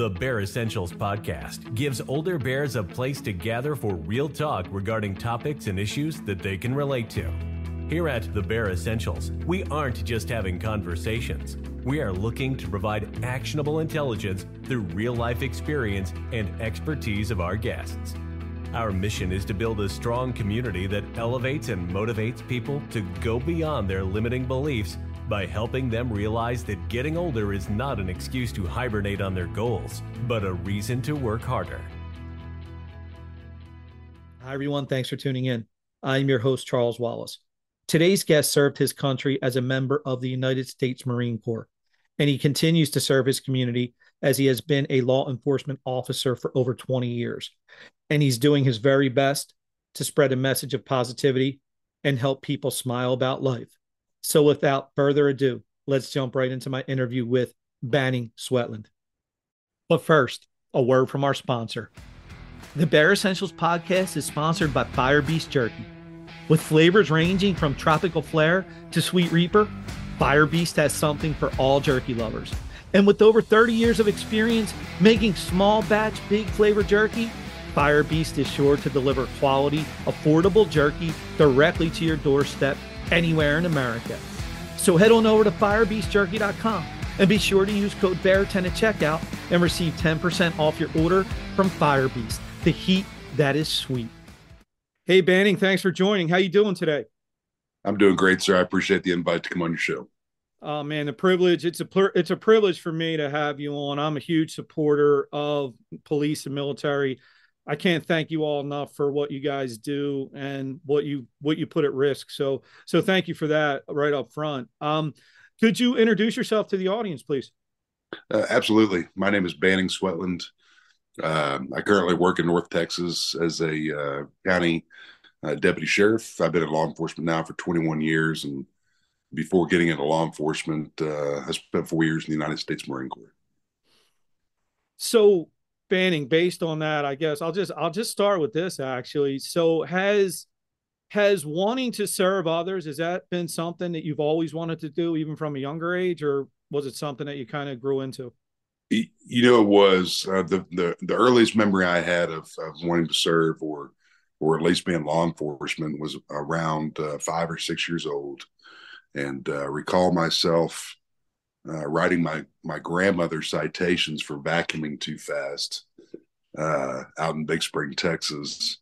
The Bear Essentials podcast gives older bears a place to gather for real talk regarding topics and issues that they can relate to. Here at The Bear Essentials, we aren't just having conversations. We are looking to provide actionable intelligence through real life experience and expertise of our guests. Our mission is to build a strong community that elevates and motivates people to go beyond their limiting beliefs by helping them realize that getting older is not an excuse to hibernate on their goals, but a reason to work harder. Hi, everyone. Thanks for tuning in. I'm your host, Charles Wallace. Today's guest served his country as a member of the United States Marine Corps, and he continues to serve his community as he has been a law enforcement officer for over 20 years. And he's doing his very best to spread a message of positivity and help people smile about life. So without further ado, let's jump right into my interview with Banning Sweatland. But first, a word from our sponsor. The Bear Essentials podcast is sponsored by Fire Beast Jerky. With flavors ranging from tropical flair to sweet reaper, Fire Beast has something for all jerky lovers. And with over 30 years of experience making small batch big flavor jerky, Fire Beast is sure to deliver quality, affordable jerky directly to your doorstep anywhere in America. So head on over to firebeastjerky.com and be sure to use code BEAR10 at checkout and receive 10% off your order from Firebeast, the heat that is sweet. Hey Banning, thanks for joining. How you doing today? I'm doing great, sir. I appreciate the invite to come on your show. Oh man, the privilege. It's a it's a privilege for me to have you on. I'm a huge supporter of police and military. I can't thank you all enough for what you guys do and what you what you put at risk. So so thank you for that right up front. Um, could you introduce yourself to the audience, please? Uh, absolutely. My name is Banning Sweatland. Uh, I currently work in North Texas as a uh, county uh, deputy sheriff. I've been in law enforcement now for 21 years, and before getting into law enforcement, uh, I spent four years in the United States Marine Corps. So Banning, based on that, I guess. I'll just I'll just start with this actually. So has has wanting to serve others has that been something that you've always wanted to do even from a younger age or was it something that you kind of grew into? You know it was uh, the, the the earliest memory i had of, of wanting to serve or or at least being law enforcement was around uh, five or six years old. And uh, recall myself uh, writing my my grandmother's citations for vacuuming too fast uh, out in Big Spring, Texas,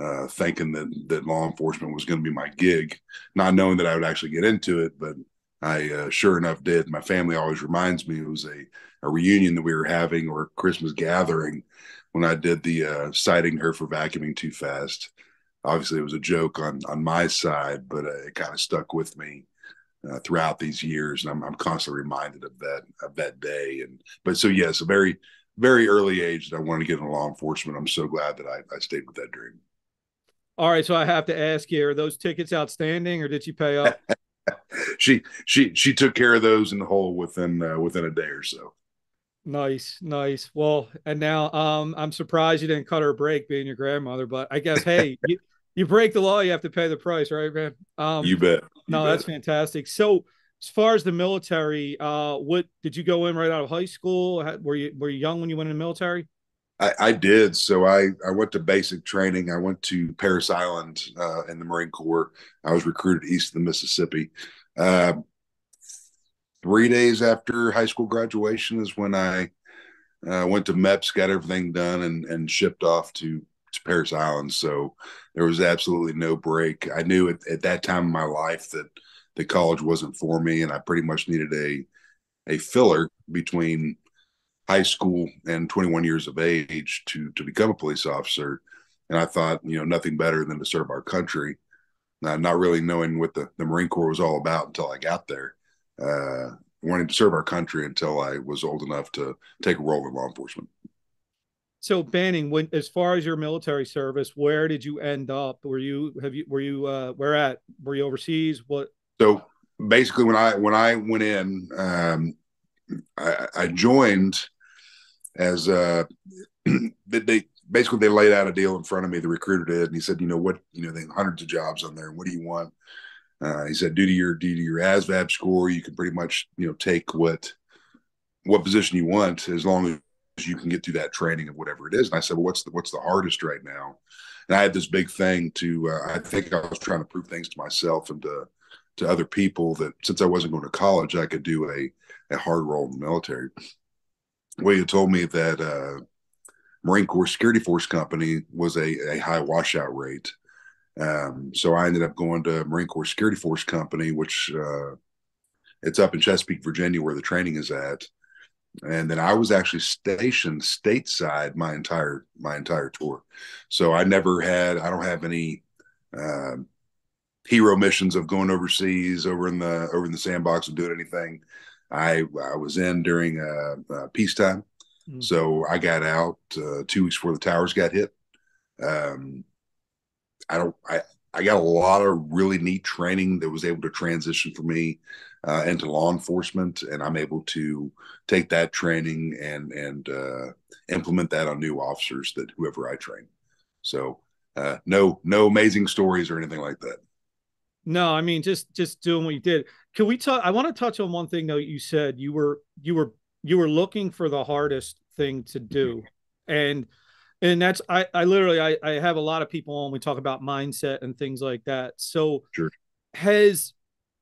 uh, thinking that that law enforcement was going to be my gig, not knowing that I would actually get into it, but I uh, sure enough did. My family always reminds me it was a a reunion that we were having or a Christmas gathering when I did the uh, citing her for vacuuming too fast. Obviously, it was a joke on on my side, but uh, it kind of stuck with me uh, throughout these years, and I'm, I'm constantly reminded of that of that day. And but so yes, a very very early age that I wanted to get into law enforcement. I'm so glad that I, I stayed with that dream. All right, so I have to ask you: Are those tickets outstanding, or did you pay up? she she she took care of those in the hole within uh, within a day or so. Nice, nice. Well, and now um, I'm surprised you didn't cut her a break being your grandmother, but I guess hey, you, you break the law, you have to pay the price, right, man? Um, you bet. You no, bet. that's fantastic. So, as far as the military, uh, what did you go in right out of high school? Were you were you young when you went in the military? I, I did. So I I went to basic training. I went to Parris Island uh, in the Marine Corps. I was recruited east of the Mississippi. Uh, three days after high school graduation is when I uh, went to MEPS, got everything done, and and shipped off to to Parris Island. So there was absolutely no break. I knew at, at that time in my life that the college wasn't for me, and I pretty much needed a a filler between high school and 21 years of age to to become a police officer. And I thought, you know, nothing better than to serve our country. Not really knowing what the, the Marine Corps was all about until I got there. Uh, wanting to serve our country until I was old enough to take a role in law enforcement. So Banning, when as far as your military service, where did you end up? Were you have you were you uh where at? Were you overseas? What so basically when I when I went in, um I, I joined as uh they basically they laid out a deal in front of me, the recruiter did, and he said, you know what, you know, they hundreds of jobs on there, what do you want? Uh, he said, due to your due to your ASVAB score, you can pretty much you know take what what position you want as long as you can get through that training of whatever it is. And I said, well, what's the, what's the hardest right now? And I had this big thing to, uh, I think I was trying to prove things to myself and to, to other people that since I wasn't going to college, I could do a, a hard role in the military. Well, you told me that uh, Marine Corps Security Force Company was a, a high washout rate. Um, so I ended up going to Marine Corps Security Force Company, which uh, it's up in Chesapeake, Virginia, where the training is at. And then I was actually stationed stateside my entire my entire tour. So I never had I don't have any uh, hero missions of going overseas over in the over in the sandbox and doing anything. I I was in during uh, uh, peacetime, mm-hmm. so I got out uh, two weeks before the towers got hit. Um, I don't I I got a lot of really neat training that was able to transition for me uh, into law enforcement, and I'm able to take that training and and uh, implement that on new officers that whoever I train. So uh, no no amazing stories or anything like that. No, I mean just just doing what you did. Can we talk? I want to touch on one thing though. You said you were you were you were looking for the hardest thing to do, and and that's I I literally I I have a lot of people on. We talk about mindset and things like that. So sure. has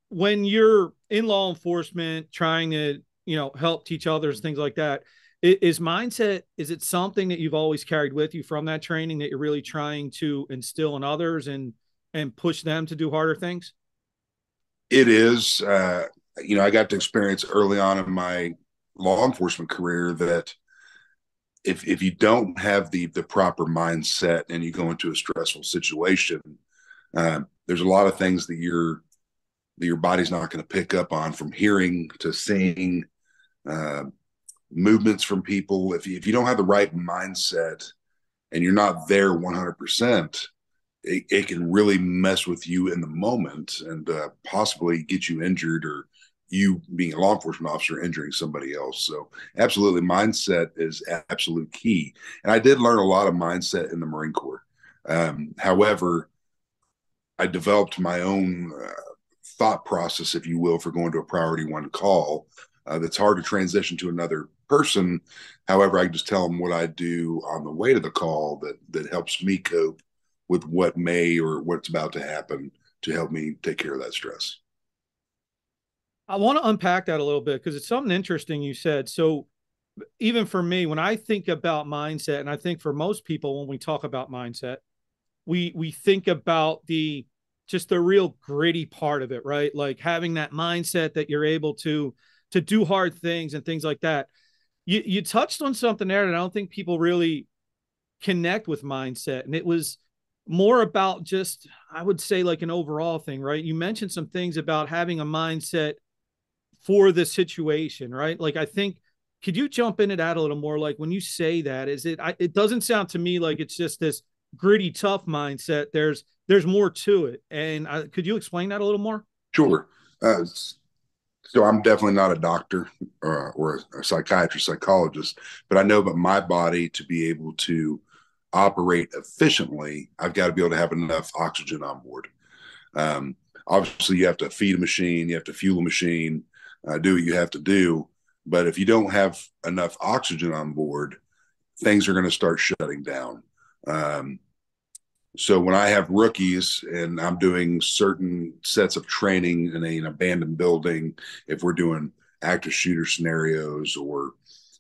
when you're in law enforcement trying to you know help teach others things like that is mindset is it something that you've always carried with you from that training that you're really trying to instill in others and and push them to do harder things? It is. Uh, you know, I got to experience early on in my law enforcement career that if if you don't have the the proper mindset and you go into a stressful situation, uh, there's a lot of things that your that your body's not going to pick up on from hearing to seeing uh, movements from people. If you, if you don't have the right mindset and you're not there 100 percent it, it can really mess with you in the moment and uh, possibly get you injured or you being a law enforcement officer injuring somebody else. So absolutely mindset is absolute key. And I did learn a lot of mindset in the Marine Corps. Um, however, I developed my own uh, thought process, if you will, for going to a priority one call. Uh, that's hard to transition to another person. However, I just tell them what I do on the way to the call that that helps me cope with what may or what's about to happen to help me take care of that stress. I want to unpack that a little bit because it's something interesting you said. So, even for me, when I think about mindset, and I think for most people, when we talk about mindset, we we think about the just the real gritty part of it, right? Like having that mindset that you're able to to do hard things and things like that. You you touched on something there that I don't think people really connect with mindset, and it was more about just i would say like an overall thing right you mentioned some things about having a mindset for the situation right like i think could you jump into that a little more like when you say that is it I, it doesn't sound to me like it's just this gritty tough mindset there's there's more to it and I, could you explain that a little more sure uh, so i'm definitely not a doctor or, or a psychiatrist psychologist but i know about my body to be able to operate efficiently, I've got to be able to have enough oxygen on board. Um, obviously, you have to feed a machine, you have to fuel a machine, uh, do what you have to do. But if you don't have enough oxygen on board, things are going to start shutting down. Um, so when I have rookies and I'm doing certain sets of training in a, an abandoned building, if we're doing active shooter scenarios or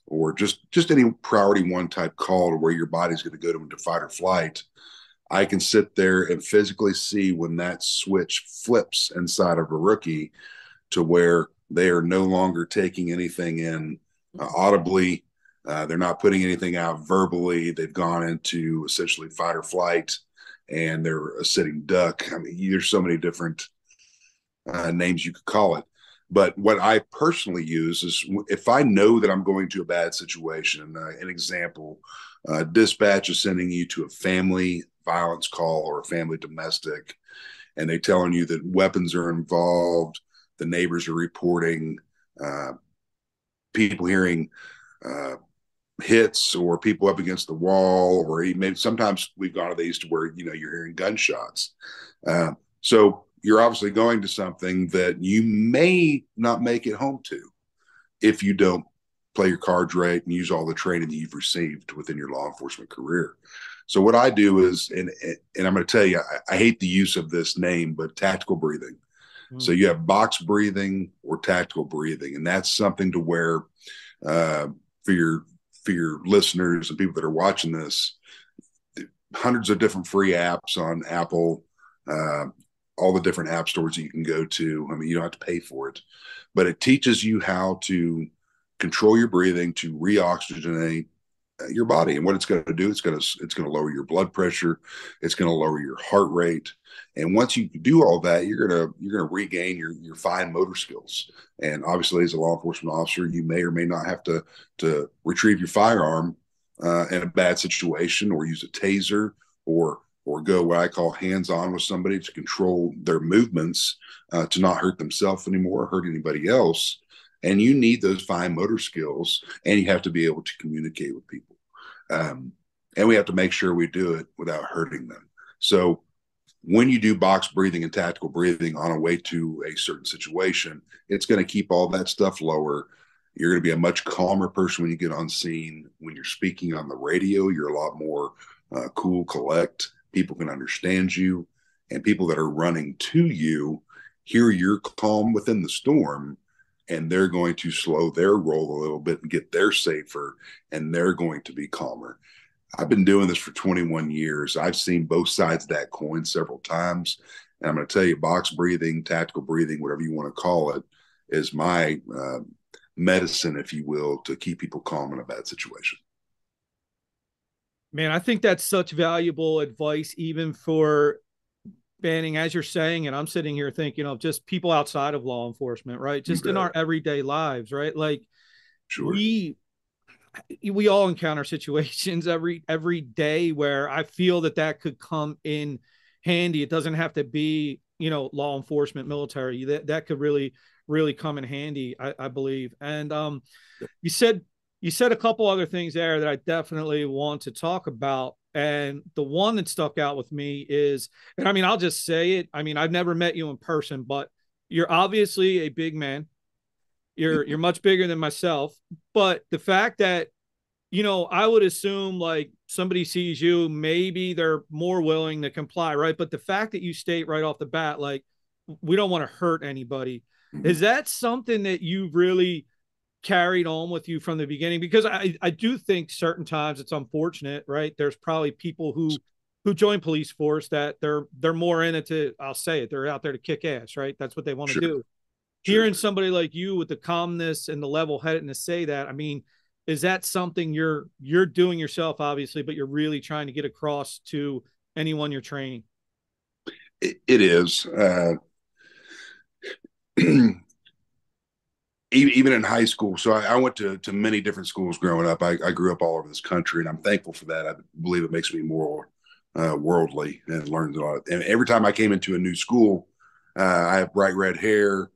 or just just any priority one type call to where your body's going to go to into fight or flight i can sit there and physically see when that switch flips inside of a rookie to where they are no longer taking anything in uh, audibly uh, they're not putting anything out verbally. They've gone into essentially fight or flight and they're a sitting duck. I mean there's so many different uh, names you could call it. But what I personally use is if I know that I'm going to a bad situation, uh, an example, uh, dispatch is sending you to a family violence call or a family domestic, and they're telling you that weapons are involved, the neighbors are reporting, uh, people hearing hits or people up against the wall, or even sometimes we've gone to these to where you know you're hearing gunshots. Uh, so you're obviously going to something that you may not make it home to if you don't play your cards right, and use all the training that you've received within your law enforcement career. So what I do is, and and I'm going to tell you, I, I, hate the use of this name, but tactical breathing. Mm-hmm. So you have box breathing or tactical breathing, and that's something to where uh, for your for your listeners and people that are watching this, hundreds of different free apps on Apple, uh, all the different app stores that you can go to. I mean, you don't have to pay for it, but it teaches you how to control your breathing, to reoxygenate your body. And what it's going to do, it's going to it's going to lower your blood pressure, it's going to lower your heart rate. And once you do all that, you're gonna you're gonna regain your your fine motor skills. And obviously, as a law enforcement officer, you may or may not have to to retrieve your firearm uh, in a bad situation, or use a taser, or or go what I call hands on with somebody to control their movements uh, to not hurt themselves anymore, or hurt anybody else. And you need those fine motor skills, and you have to be able to communicate with people. Um, and we have to make sure we do it without hurting them. So when you do box breathing and tactical breathing on a way to a certain situation, it's going to keep all that stuff lower. You're going to be a much calmer person when you get on scene. When you're speaking on the radio, you're a lot more uh, cool, collect. People can understand you, and people that are running to you hear you're calm within the storm, and they're going to slow their roll a little bit and get there safer, and they're going to be calmer. I've been doing this for 21 years. I've seen both sides of that coin several times. And I'm going to tell you, box breathing, tactical breathing, whatever you want to call it, is my uh, medicine, if you will, to keep people calm in a bad situation. Man, I think that's such valuable advice, even for banning, as you're saying, and I'm sitting here thinking of just people outside of law enforcement, right? Just in our everyday lives, right? Like, sure. we we all encounter situations every every day where I feel that that could come in handy. It doesn't have to be you know law enforcement, military. That that could really really come in handy, I, I believe. And um, you said you said a couple other things there that I definitely want to talk about. And the one that stuck out with me is, and I mean, I'll just say it. I mean, I've never met you in person, but you're obviously a big man. You're you're much bigger than myself, but the fact that you know, I would assume like somebody sees you, maybe they're more willing to comply, right? But the fact that you state right off the bat, like, we don't want to hurt anybody, mm-hmm. is that something that you've really carried on with you from the beginning? Because I, I do think certain times it's unfortunate, right? There's probably people who who join police force that they're they're more in it to I'll say it, they're out there to kick ass, right? That's what they want to sure. do. Sure. Hearing somebody like you with the calmness and the level headedness say that, I mean, is that something you're you're doing yourself, obviously, but you're really trying to get across to anyone you're training? it, it is. Uh, even in high school. So I, I, went to, to many different schools growing up. I, I, grew up all over this country, and I'm thankful for that. I believe it makes me more uh, worldly and learned a lot. And every time I came into a new school, uh, I have bright red hair,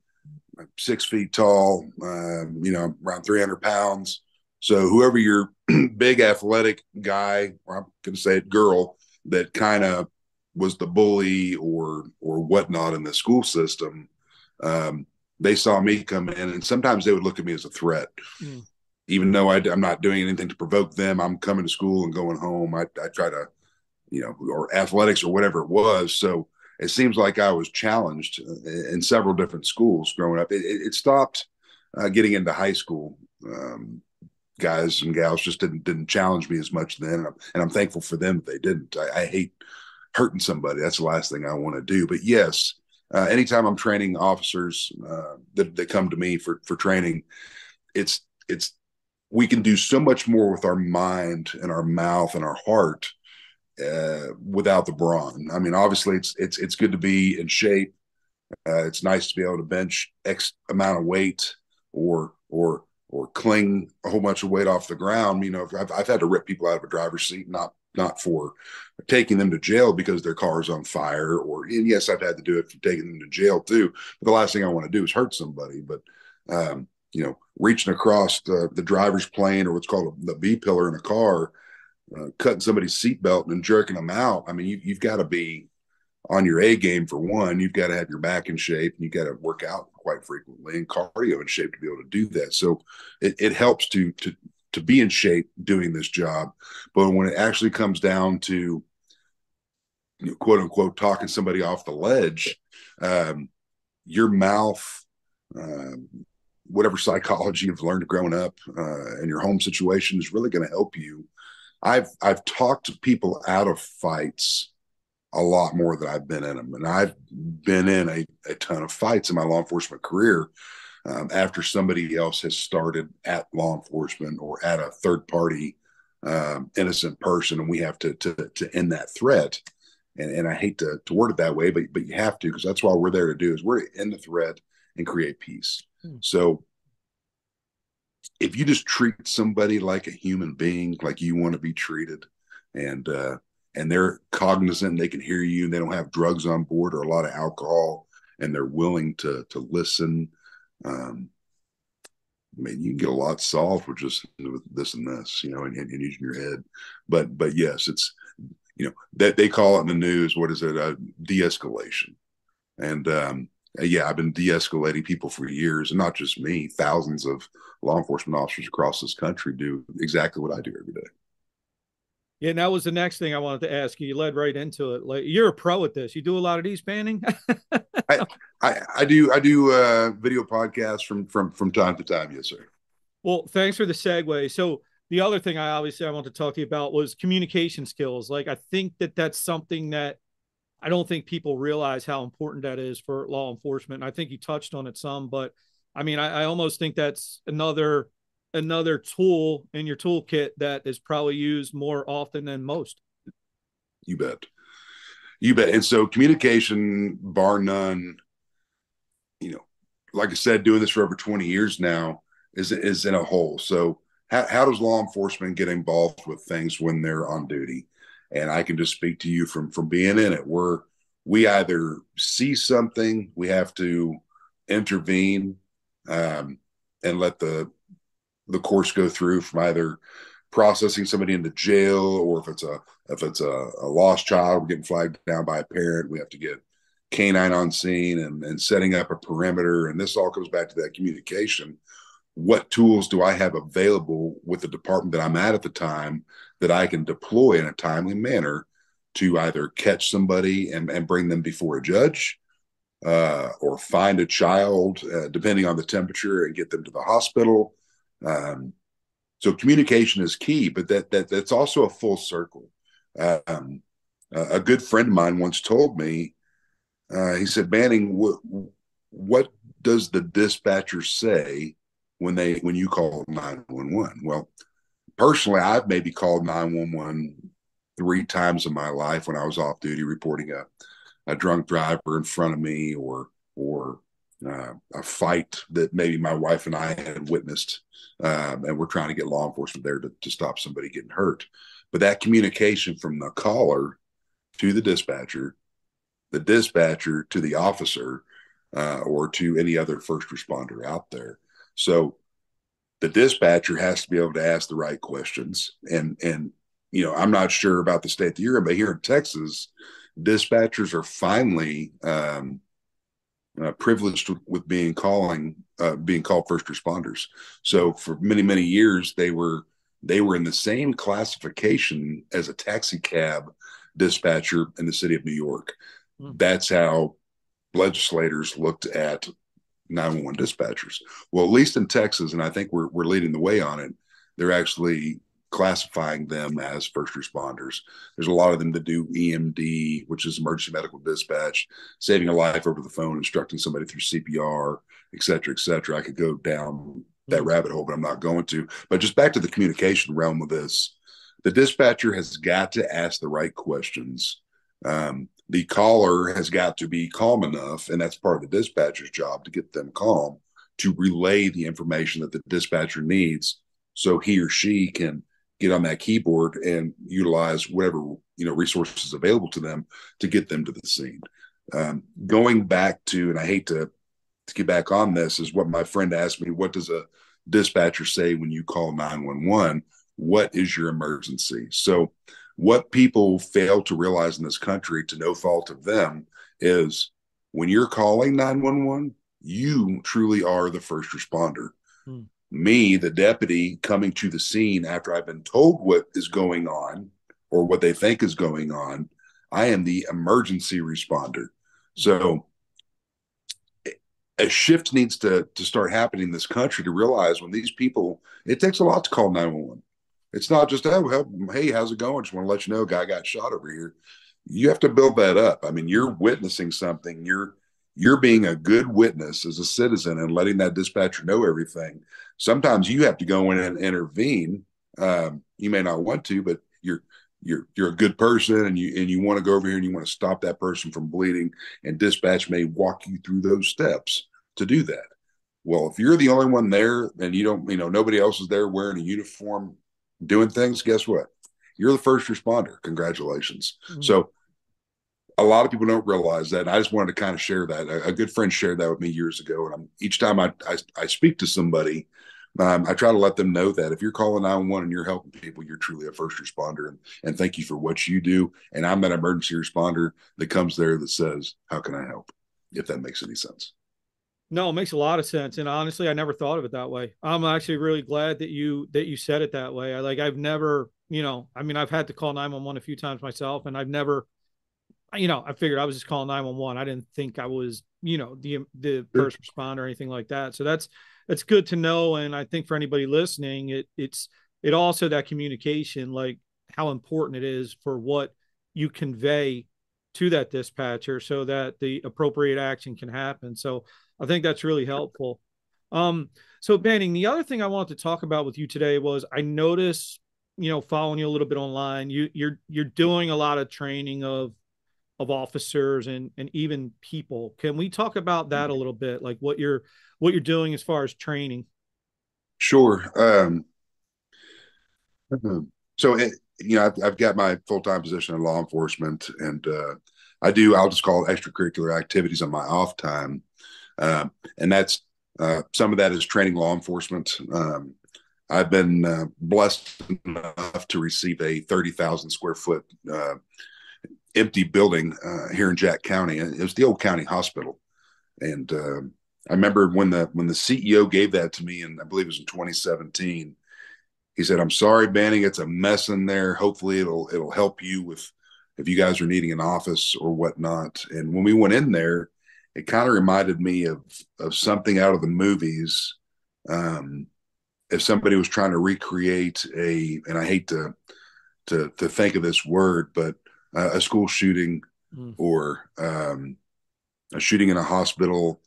six feet tall, uh, you know, around 300 pounds. So whoever your big athletic guy, or I'm going to say it, girl, that kind of was the bully or or whatnot in the school system, um, they saw me come in, and sometimes they would look at me as a threat. Mm. Even though I, am not doing anything to provoke them, I'm coming to school and going home. I, I try to, you know, or athletics or whatever it was. So it seems like I was challenged in several different schools growing up. It, it stopped uh, getting into high school. Um, guys and gals just didn't didn't challenge me as much then, and I'm, and I'm thankful for them that they didn't. I, I, hate hurting somebody. That's the last thing I want to do. But yes, uh, anytime I'm training officers uh, that that come to me for for training, it's it's we can do so much more with our mind and our mouth and our heart uh, without the brawn. I mean, obviously, it's it's it's good to be in shape. Uh, it's nice to be able to bench X amount of weight or or or cling a whole bunch of weight off the ground. You know, I've, I've had to rip people out of a driver's seat, not not for taking them to jail because their car is on fire, or and yes, I've had to do it for taking them to jail too. But the last thing I want to do is hurt somebody. But um, you know, reaching across the, the driver's plane or what's called the B pillar in a car, uh, cutting somebody's seatbelt and jerking them out. I mean, you, have got to be on your A game for one, you've got to have your back in shape and you've got to work out quite frequently and cardio in shape to be able to do that. So it, it helps to to to be in shape doing this job. But when it actually comes down to you know, quote unquote talking somebody off the ledge, um, your mouth, uh, whatever psychology you've learned growing up uh, in your home situation is really going to help you. I've I've talked to people out of fights a lot more than I've been in them, and I've been in a, a ton of fights in my law enforcement career. Um, after somebody else has started at law enforcement or at a third party um, innocent person, and we have to to to end that threat and, and I hate to, to word it that way, but but you have to because that's why we're there to do is we're to end the threat and create peace. Hmm. So if you just treat somebody like a human being, like you want to be treated, and uh, and they're cognizant, they can hear you, and they don't have drugs on board or a lot of alcohol, and they're willing to to listen. Um, I mean, you can get a lot solved with just with this and this, you know, and, and, using your head. But but yes, it's you know that they call it in the news what is it a de-escalation and um, yeah i've been de-escalating people for years and not just me thousands of law enforcement officers across this country do exactly what i do every day yeah, and that was the next thing I wanted to ask you. You led right into it. Like you're a pro at this. You do a lot of these Banning. I, I, I do I do uh, video podcasts from from from time to time. Yes, sir. Well, thanks for the segue. So the other thing I obviously I want to talk to you about was communication skills. Like I think that that's something that I don't think people realize how important that is for law enforcement. And I think you touched on it some, but I mean, I, I almost think that's another another tool in your toolkit that is probably used more often than most. You bet. You bet. And so communication, bar none, you know, like I said, doing this for over 20 years now is is in a hole. So how, how does law enforcement get involved with things when they're on duty? And I can just speak to you from from being in it. We're we either see something, we have to intervene um, and let the the course go through from either processing somebody into jail or if it's a if it's a, a lost child we're getting flagged down by a parent we have to get canine on scene and, and setting up a perimeter and this all comes back to that communication what tools do I have available with the department that I'm at at the time that I can deploy in a timely manner to either catch somebody and, and bring them before a judge uh, or find a child, uh, depending on the temperature, and get them to the hospital. Um, so communication is key, but that, that that's also a full circle. Um, a good friend of mine once told me, uh, he said, Banning, what, what does the dispatcher say when they when you call 911 well personally i've maybe called 911 three times in my life when i was off duty reporting a, a drunk driver in front of me or or uh, a fight that maybe my wife and i had witnessed um, and we're trying to get law enforcement there to, to stop somebody getting hurt but that communication from the caller to the dispatcher the dispatcher to the officer uh, or to any other first responder out there so the dispatcher has to be able to ask the right questions. And and you know, I'm not sure about the state that you're in, but here in Texas, dispatchers are finally um, uh, privileged with, being calling uh, being called first responders. So for many many years, they were they were in the same classification as a taxi cab dispatcher in the city of New York. Mm. That's how legislators looked at 911 dispatchers. Well, at least in Texas, and I think we're, we're leading the way on it, they're actually classifying them as first responders. There's a lot of them that do EMD, which is emergency medical dispatch, saving a life over the phone, instructing somebody through CPR, et cetera, et cetera. I could go down that mm-hmm. rabbit hole, but I'm not going to. But just back to the communication realm of this, the dispatcher has got to ask the right questions. Um, the caller has got to be calm enough, and that's part of the dispatcher's job to get them calm to relay the information that the dispatcher needs so he or she can get on that keyboard and utilize whatever you know resources available to them to get them to the scene um, going back to and i hate to, to get back on this is what my friend asked me what does a dispatcher say when you call 911 what is your emergency so what people fail to realize in this country, to no fault of them, is when you're calling 911, you truly are the first responder. Hmm. Me, the deputy, coming to the scene after I've been told what is going on or what they think is going on, I am the emergency responder. So a shift needs to to start happening in this country to realize when these people, it takes a lot to call 911. It's not just oh hey how's it going? Just want to let you know, guy got shot over here. You have to build that up. I mean, you're witnessing something. You're you're being a good witness as a citizen and letting that dispatcher know everything. Sometimes you have to go in and intervene. Um, you may not want to, but you're you're you're a good person and you and you want to go over here and you want to stop that person from bleeding and dispatch may walk you through those steps to do that. Well if you're the only one there and you don't you know nobody else is there wearing a uniform doing things guess what? You're the first responder. Congratulations. Mm-hmm. so a lot of people don't realize that i just wanted to kind of share that. A, a good friend shared that with me years ago and I'm, each time I, I, I speak to somebody um, I try to let them know that if you're calling 911 and you're helping people, you're truly a first responder. And, and thank you for what you do. And I'm an emergency responder that comes there that says, How can I help? If that makes any sense. No, it makes a lot of sense. And honestly, I never thought of it that way. I'm actually really glad that you that you said it that way. I like I've never, you know, I mean, I've had to call 911 a few times myself, and I've never, you know, I figured I was just calling 911. I didn't think I was, you know, the the first responder or anything like that. So that's it's good to know. And I think for anybody listening, it it's it also that communication, like how important it is for what you convey to that dispatcher so that the appropriate action can happen. So I think that's really helpful. Um, so Banning, the other thing I wanted to talk about with you today was I noticed, you know, following you a little bit online, you you're you're doing a lot of training of of officers and and even people. Can we talk about that a little bit? Like what you're what you're doing as far as training? Sure. Um, so, it, you know, I've, I've got my full time position in law enforcement, and uh, I do, I'll just call it extracurricular activities on my off time. Um, and that's uh, some of that is training law enforcement. Um, I've been uh, blessed enough to receive a 30,000 square foot uh, empty building uh, here in Jack County. It was the old county hospital. And um, I remember when the when the CEO gave that to me, and I believe it was in 2017. He said, "I'm sorry, Banning, it's a mess in there. Hopefully, it'll it'll help you with if you guys are needing an office or whatnot." And when we went in there, it kind of reminded me of of something out of the movies. Um, if somebody was trying to recreate a, and I hate to to to think of this word, but uh, a school shooting mm. or um, a shooting in a hospital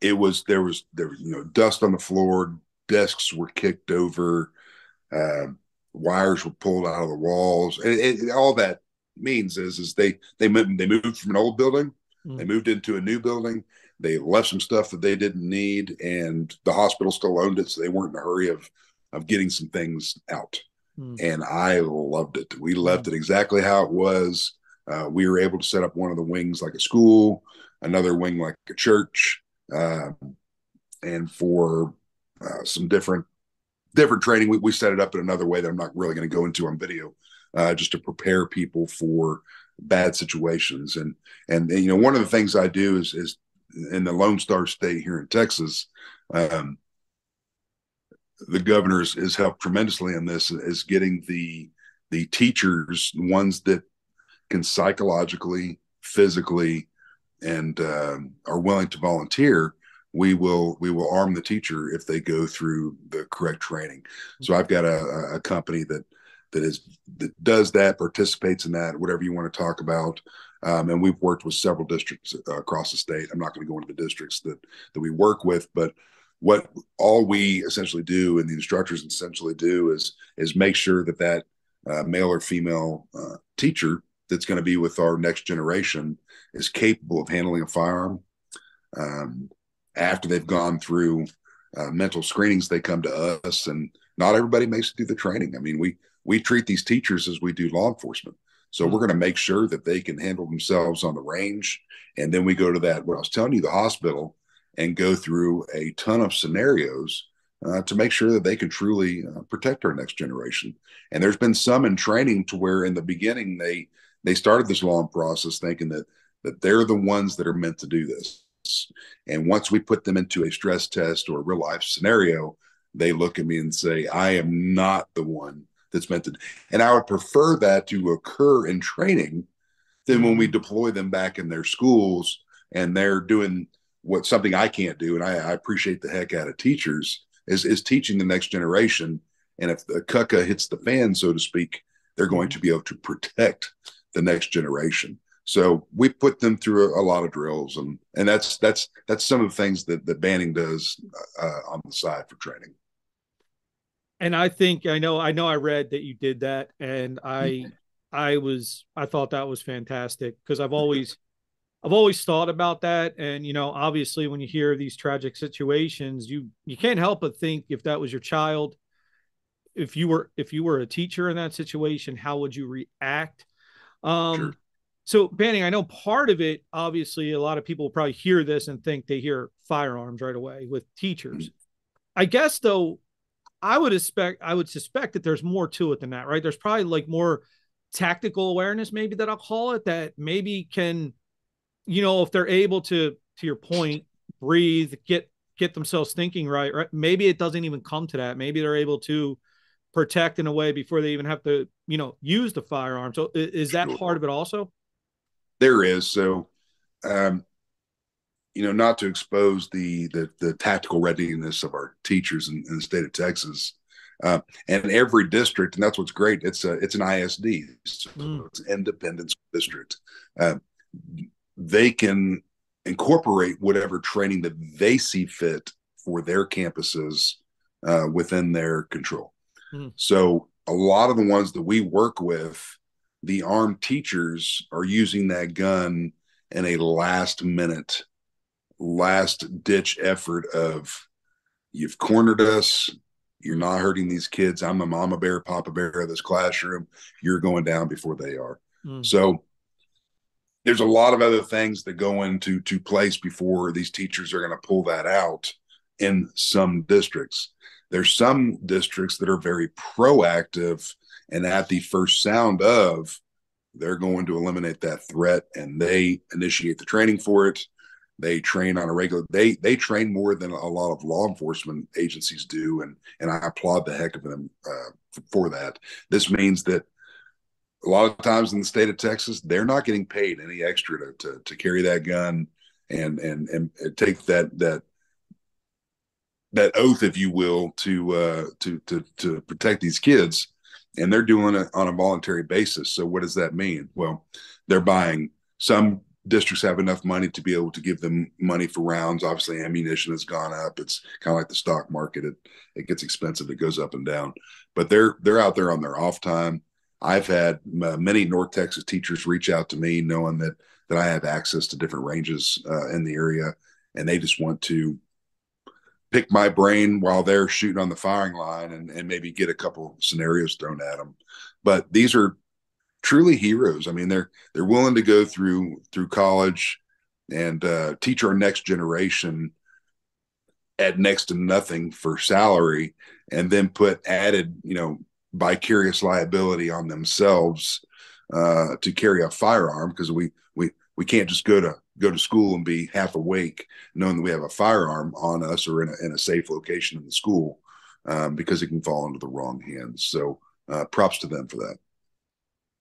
it was there was there was you know dust on the floor, desks were kicked over, uh, wires were pulled out of the walls, and, and, all that means is is they they moved, they moved from an old building, mm. they moved into a new building, they left some stuff that they didn't need, and the hospital still owned it, so they weren't in a hurry of of getting some things out. Mm. And I loved it. We left it exactly how it was. Uh, we were able to set up one of the wings like a school, another wing like a church, uh, and for uh, some different different training. We, we set it up in another way that I'm not really going to go into on video, uh, just to prepare people for bad situations. And, and, and you know one of the things I do is is in the Lone Star State here in Texas. Um, the governor has helped tremendously in this is getting the the teachers ones that can psychologically physically and uh, are willing to volunteer, we will we will arm the teacher if they go through the correct training. So I've got a, a company that that is that does that, participates in that, whatever you want to talk about. Um, and we've worked with several districts uh, across the state. I'm not going to go into the districts that that we work with, but what all we essentially do and the instructors essentially do is is make sure that that uh, male or female uh, teacher that's going to be with our next generation is capable of handling a firearm. Um, after they've gone through uh, mental screenings, they come to us, and not everybody makes it through the training. I mean, we we treat these teachers as we do law enforcement. So we're going to make sure that they can handle themselves on the range, and then we go to that what I was telling you, the hospital, and go through a ton of scenarios uh, to make sure that they can truly uh, protect our next generation. And there's been some in training to where in the beginning they they started this long process thinking that that they're the ones that are meant to do this. And once we put them into a stress test or a real life scenario, they look at me and say, I am not the one that's meant to. And I would prefer that to occur in training than when we mm-hmm. deploy them back in their schools and they're doing what something I can't do. And I, I appreciate the heck out of teachers is, is teaching the next generation. And if the cucka hits the fan, so to speak, they're going mm-hmm. to be able to protect the next generation. So we put them through a, a, lot of drills, and and that's that's that's some of the things that that Banning does uh, on the side for training. And I think I know I know I read that you did that, and I I was I thought that was fantastic because I've always I've always thought about that, and you know, obviously, when you hear these tragic situations, you you can't help but think if that was your child, if you were if you were a teacher in that situation, how would you react? Um, sure so, Banning, I know part of it, obviously, a lot of people probably hear this and think they hear firearms right away with teachers. I guess, though, I would expect, I would suspect that there's more to it than that, right? There's probably like more tactical awareness, maybe that I'll call it, that maybe can, you know, if they're able to, to your point, breathe, get get themselves thinking right, right? Maybe it doesn't even come to that. Maybe they're able to protect in a way before they even have to, you know, use the firearm. So is that part of it also? there is. So, um, you know, not to expose the, the, the tactical readiness of our teachers in, in the state of Texas, uh, and every district, and that's what's great. It's a it's an ISD, so mm. it's an independent district. Uh, they can incorporate whatever training that they see fit for their campuses uh, within their control. Mm. So a lot of the ones that we work with the armed teachers are using that gun in a last minute, last ditch effort of you've cornered us. You're not hurting these kids. I'm a mama bear, papa bear of this classroom. You're going down before they are. Mm. So there's a lot of other things that go into to place before these teachers are going to pull that out in some districts. There's some districts that are very proactive and at the first sound of, they're going to eliminate that threat and they initiate the training for it. They train on a regular they they train more than a lot of law enforcement agencies do and and I applaud the heck of them uh, for that. This means that a lot of times in the state of Texas, they're not getting paid any extra to, to, to carry that gun and, and, and take that, that, that oath, if you will, to, uh, to, to, to protect these kids and they're doing it on a voluntary basis. So what does that mean? Well, they're buying some districts have enough money to be able to give them money for rounds. Obviously, ammunition has gone up. It's kind of like the stock market. It it gets expensive. It goes up and down. But they're they're out there on their off time. I've had uh, many North Texas teachers reach out to me, knowing that that I have access to different ranges uh, in the area, and they just want to pick my brain while they're shooting on the firing line and, and maybe get a couple scenarios thrown at them. But these are truly heroes. I mean, they're they're willing to go through through college and uh, teach our next generation at next to nothing for salary, and then put added, you know, vicarious liability on themselves uh, to carry a firearm because we we we can't just go to go to school and be half awake, knowing that we have a firearm on us or in a, in a safe location in the school, um, because it can fall into the wrong hands. So, uh, props to them for that.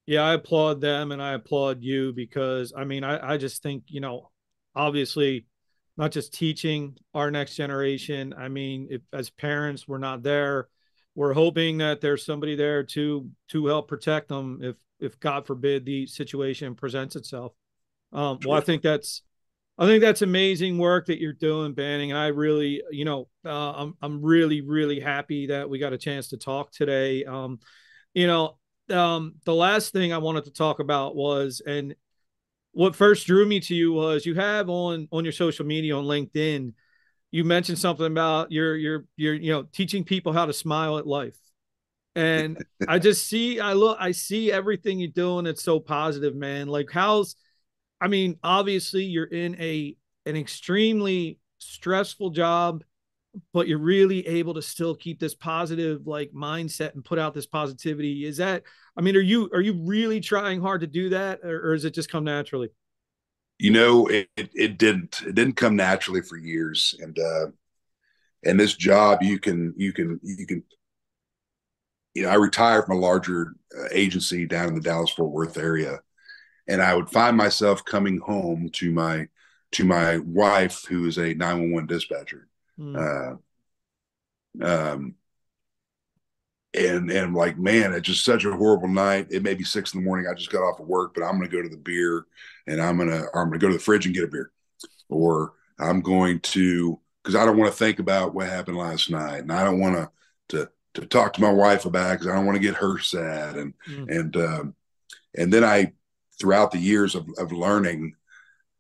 Yeah, I applaud them and I applaud you because I mean, I, I just think, you know, obviously not just teaching our next generation. I mean, if as parents we're not there, we're hoping that there's somebody there to to help protect them if if God forbid the situation presents itself. Um, well, I think that's I think that's amazing work that you're doing, Banning. And I really, you know, uh, I'm I'm really really happy that we got a chance to talk today. Um, you know, um, the last thing I wanted to talk about was, and what first drew me to you was you have on on your social media on LinkedIn, you mentioned something about your your your you know teaching people how to smile at life. And I just see, I look, I see everything you're doing. It's so positive, man. Like, how's I mean, obviously you're in a an extremely stressful job, but you're really able to still keep this positive like mindset and put out this positivity. Is that, I mean, are you, are you really trying hard to do that or, or does it just come naturally? You know, it, it, it didn't, it didn't come naturally for years. And, uh, and this job, you can, you can, you can, you know, I retired from a larger uh, agency down in the Dallas Fort Worth area and I would find myself coming home to my to my wife, who is a 911 dispatcher. Mm. Uh, um, and and like, man, it's just such a horrible night. It may be six in the morning. I just got off of work, but I'm going to go to the beer, and I'm gonna I'm going to go to the fridge and get a beer, or I'm going to because I don't want to think about what happened last night, and I don't want to to to talk to my wife about it, because I don't want to get her sad, and mm. and um, and then I throughout the years of, of learning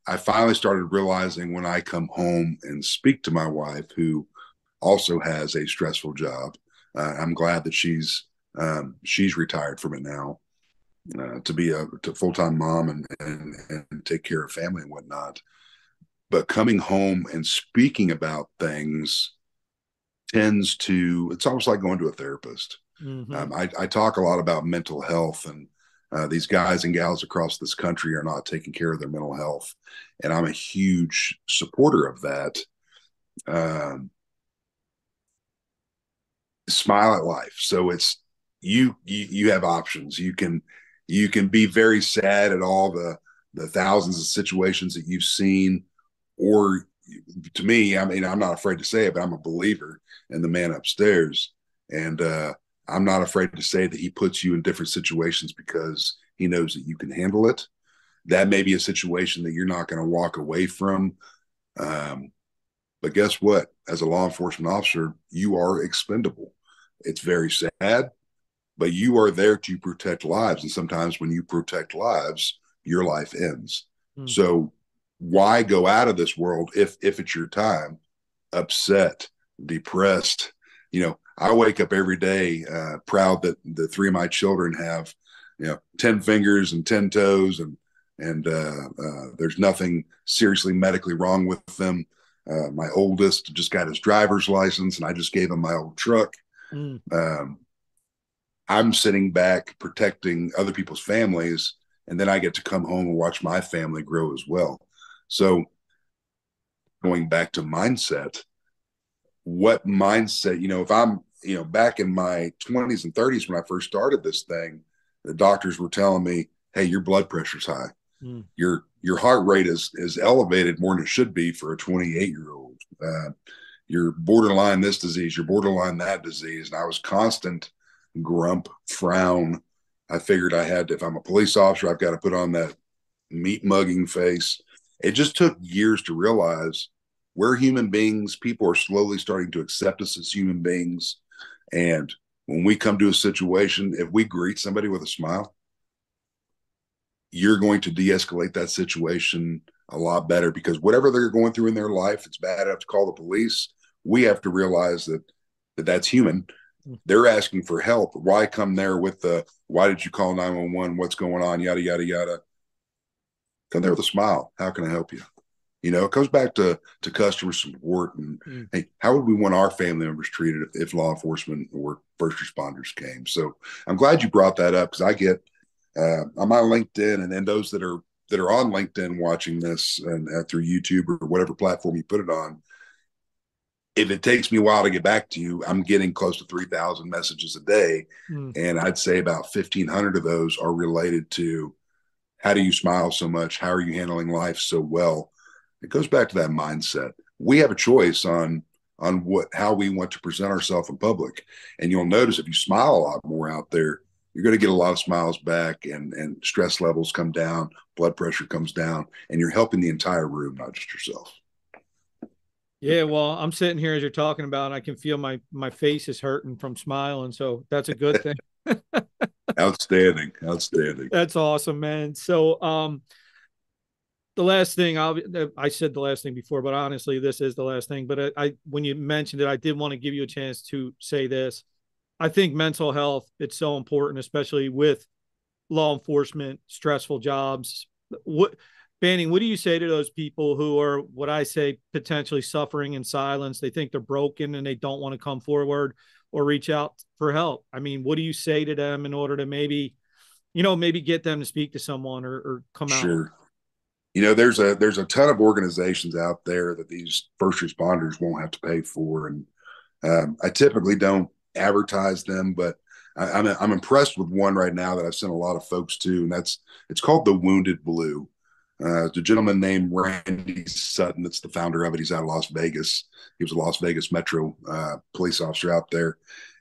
I finally started realizing when I come home and speak to my wife, who also has a stressful job. Uh, I'm glad that she's um, she's retired from it now uh, to be a to full time mom and, and and take care of family and whatnot. But coming home and speaking about things tends to it's almost like going to a therapist. Mm-hmm. Um, I, I talk a lot about mental health and uh, these guys and gals across this country are not taking care of their mental health, and I'm a huge supporter of that. Um, smile at life. So it's you, you you have options. You can you can be very sad at all the the thousands of situations that you've seen, or to me, I mean, I'm not afraid to say it, but I'm a believer in the man upstairs, and uh, I'm not afraid to say that he puts you in different situations because he knows that you can handle it. That may be a situation that you're not going to walk away from. Um, but guess what? As a law enforcement officer, you are expendable. It's very sad, but you are there to protect lives. And sometimes when you protect lives, your life ends. Mm. So why go out of this world if if it's your time upset, depressed? You know, I wake up every day uh, proud that the three of my children have, you know, ten fingers and ten toes, and and uh, uh, there's nothing seriously medically wrong with them. Uh, my oldest just got his driver's license, and I just gave him my old truck. Mm. Um, I'm sitting back protecting other people's families, and then I get to come home and watch my family grow as well. So, going back to mindset, what mindset, you know, if I'm you know, back in my 20s and 30s when I first started this thing, the doctors were telling me, "Hey, your blood pressure's high. Mm. Your your heart rate is is elevated more than it should be for a 28 year old. Uh, you're borderline this disease. You're borderline that disease." And I was constant grump, frown. I figured I had to, if I'm a police officer, I've got to put on that meat mugging face. It just took years to realize we're human beings. People are slowly starting to accept us as human beings. And when we come to a situation, if we greet somebody with a smile, you're going to de escalate that situation a lot better because whatever they're going through in their life, it's bad enough to call the police. We have to realize that, that that's human. Mm-hmm. They're asking for help. Why come there with the, why did you call 911? What's going on? Yada, yada, yada. Come there with a smile. How can I help you? You know, it comes back to to customer support and mm. hey, how would we want our family members treated if, if, law enforcement or first responders came? So I'm glad you brought that up because I get uh, I'm on LinkedIn and then those that are that are on LinkedIn watching this and uh, through YouTube or whatever platform you put it on. If it takes me a while to get back to you, I'm getting close to 3,000 messages a day. Mm. And I'd say about 1,500 of those are related to how do you smile so much? How are you handling life so well? It goes back to that mindset. We have a choice on on what how we want to present ourselves in public. And you'll notice if you smile a lot more out there, you're going to get a lot of smiles back and and stress levels come down, blood pressure comes down, and you're helping the entire room, not just yourself. Yeah, well, I'm sitting here as you're talking about, and I can feel my my face is hurting from smiling, so that's a good thing. outstanding, outstanding. That's awesome, man. So, um, the last thing I'll, I said the last thing before, but honestly, this is the last thing. But I, I, when you mentioned it, I did want to give you a chance to say this. I think mental health it's so important, especially with law enforcement, stressful jobs. What Banning, what do you say to those people who are what I say potentially suffering in silence? They think they're broken and they don't want to come forward or reach out for help. I mean, what do you say to them in order to maybe, you know, maybe get them to speak to someone or, or come out? Sure. You know, there's a there's a ton of organizations out there that these first responders won't have to pay for, and um, I typically don't advertise them, but I, I'm, I'm impressed with one right now that I've sent a lot of folks to, and that's it's called the Wounded Blue. Uh, the gentleman named Randy Sutton, that's the founder of it. He's out of Las Vegas. He was a Las Vegas Metro uh, police officer out there,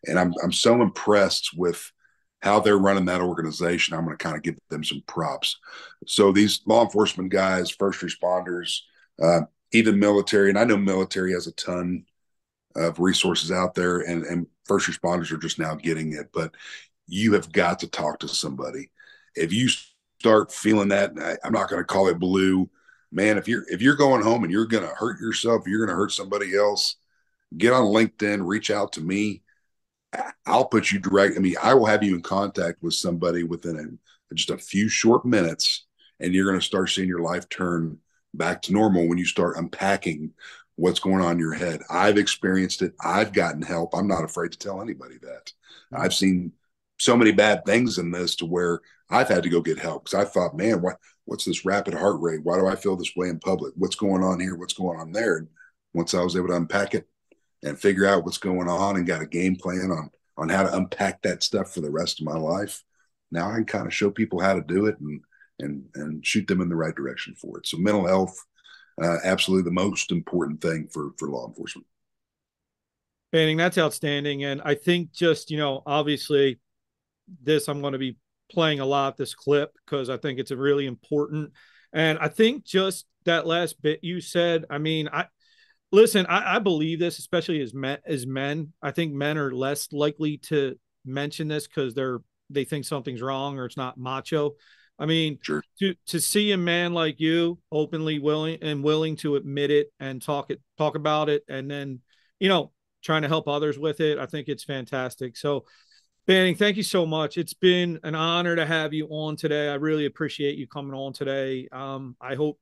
and I'm I'm so impressed with how they're running that organization. I'm going to kind of give them some props. So these law enforcement guys, first responders, uh, even military, and I know military has a ton of resources out there, and and first responders are just now getting it. But you have got to talk to somebody. If you start feeling that, I'm not going to call it blue, man. If you're if you're going home and you're going to hurt yourself, you're going to hurt somebody else. Get on LinkedIn, reach out to me. I'll put you direct. I mean, I will have you in contact with somebody within a, just a few short minutes, and you're going to start seeing your life turn back to normal when you start unpacking what's going on in your head. I've experienced it. I've gotten help. I'm not afraid to tell anybody that. I've seen so many bad things in this to where I've had to go get help because I thought, man, what what's this rapid heart rate? Why do I feel this way in public? What's going on here? What's going on there? And once I was able to unpack it and figure out what's going on and got a game plan on on how to unpack that stuff for the rest of my life, now I can kind of show people how to do it and and and shoot them in the right direction for it. So mental health uh, absolutely the most important thing for for law enforcement. Banning, that's outstanding, and I think just you know, obviously, this I'm going to be playing a lot this clip because I think it's a really important, and I think just that last bit you said. I mean, I listen. I, I believe this, especially as men. As men, I think men are less likely to mention this because they're they think something's wrong or it's not macho. I mean, sure. to to see a man like you openly willing and willing to admit it and talk it talk about it and then, you know, trying to help others with it, I think it's fantastic. So, Banning, thank you so much. It's been an honor to have you on today. I really appreciate you coming on today. Um, I hope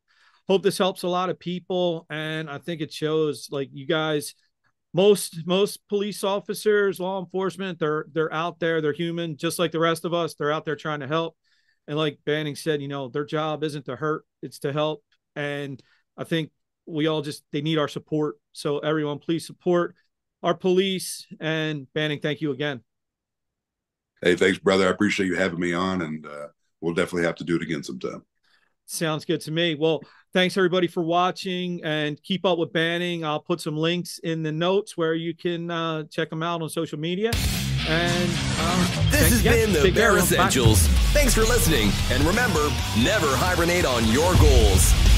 hope this helps a lot of people and I think it shows like you guys most most police officers, law enforcement, they're they're out there, they're human just like the rest of us. They're out there trying to help and like Banning said, you know, their job isn't to hurt, it's to help. And I think we all just they need our support. So everyone, please support our police. And Banning, thank you again. Hey, thanks, brother. I appreciate you having me on, and uh, we'll definitely have to do it again sometime. Sounds good to me. Well, thanks everybody for watching and keep up with Banning. I'll put some links in the notes where you can uh, check them out on social media. And uh, this has been the Bear Essentials. Thanks for listening. And remember, never hibernate on your goals.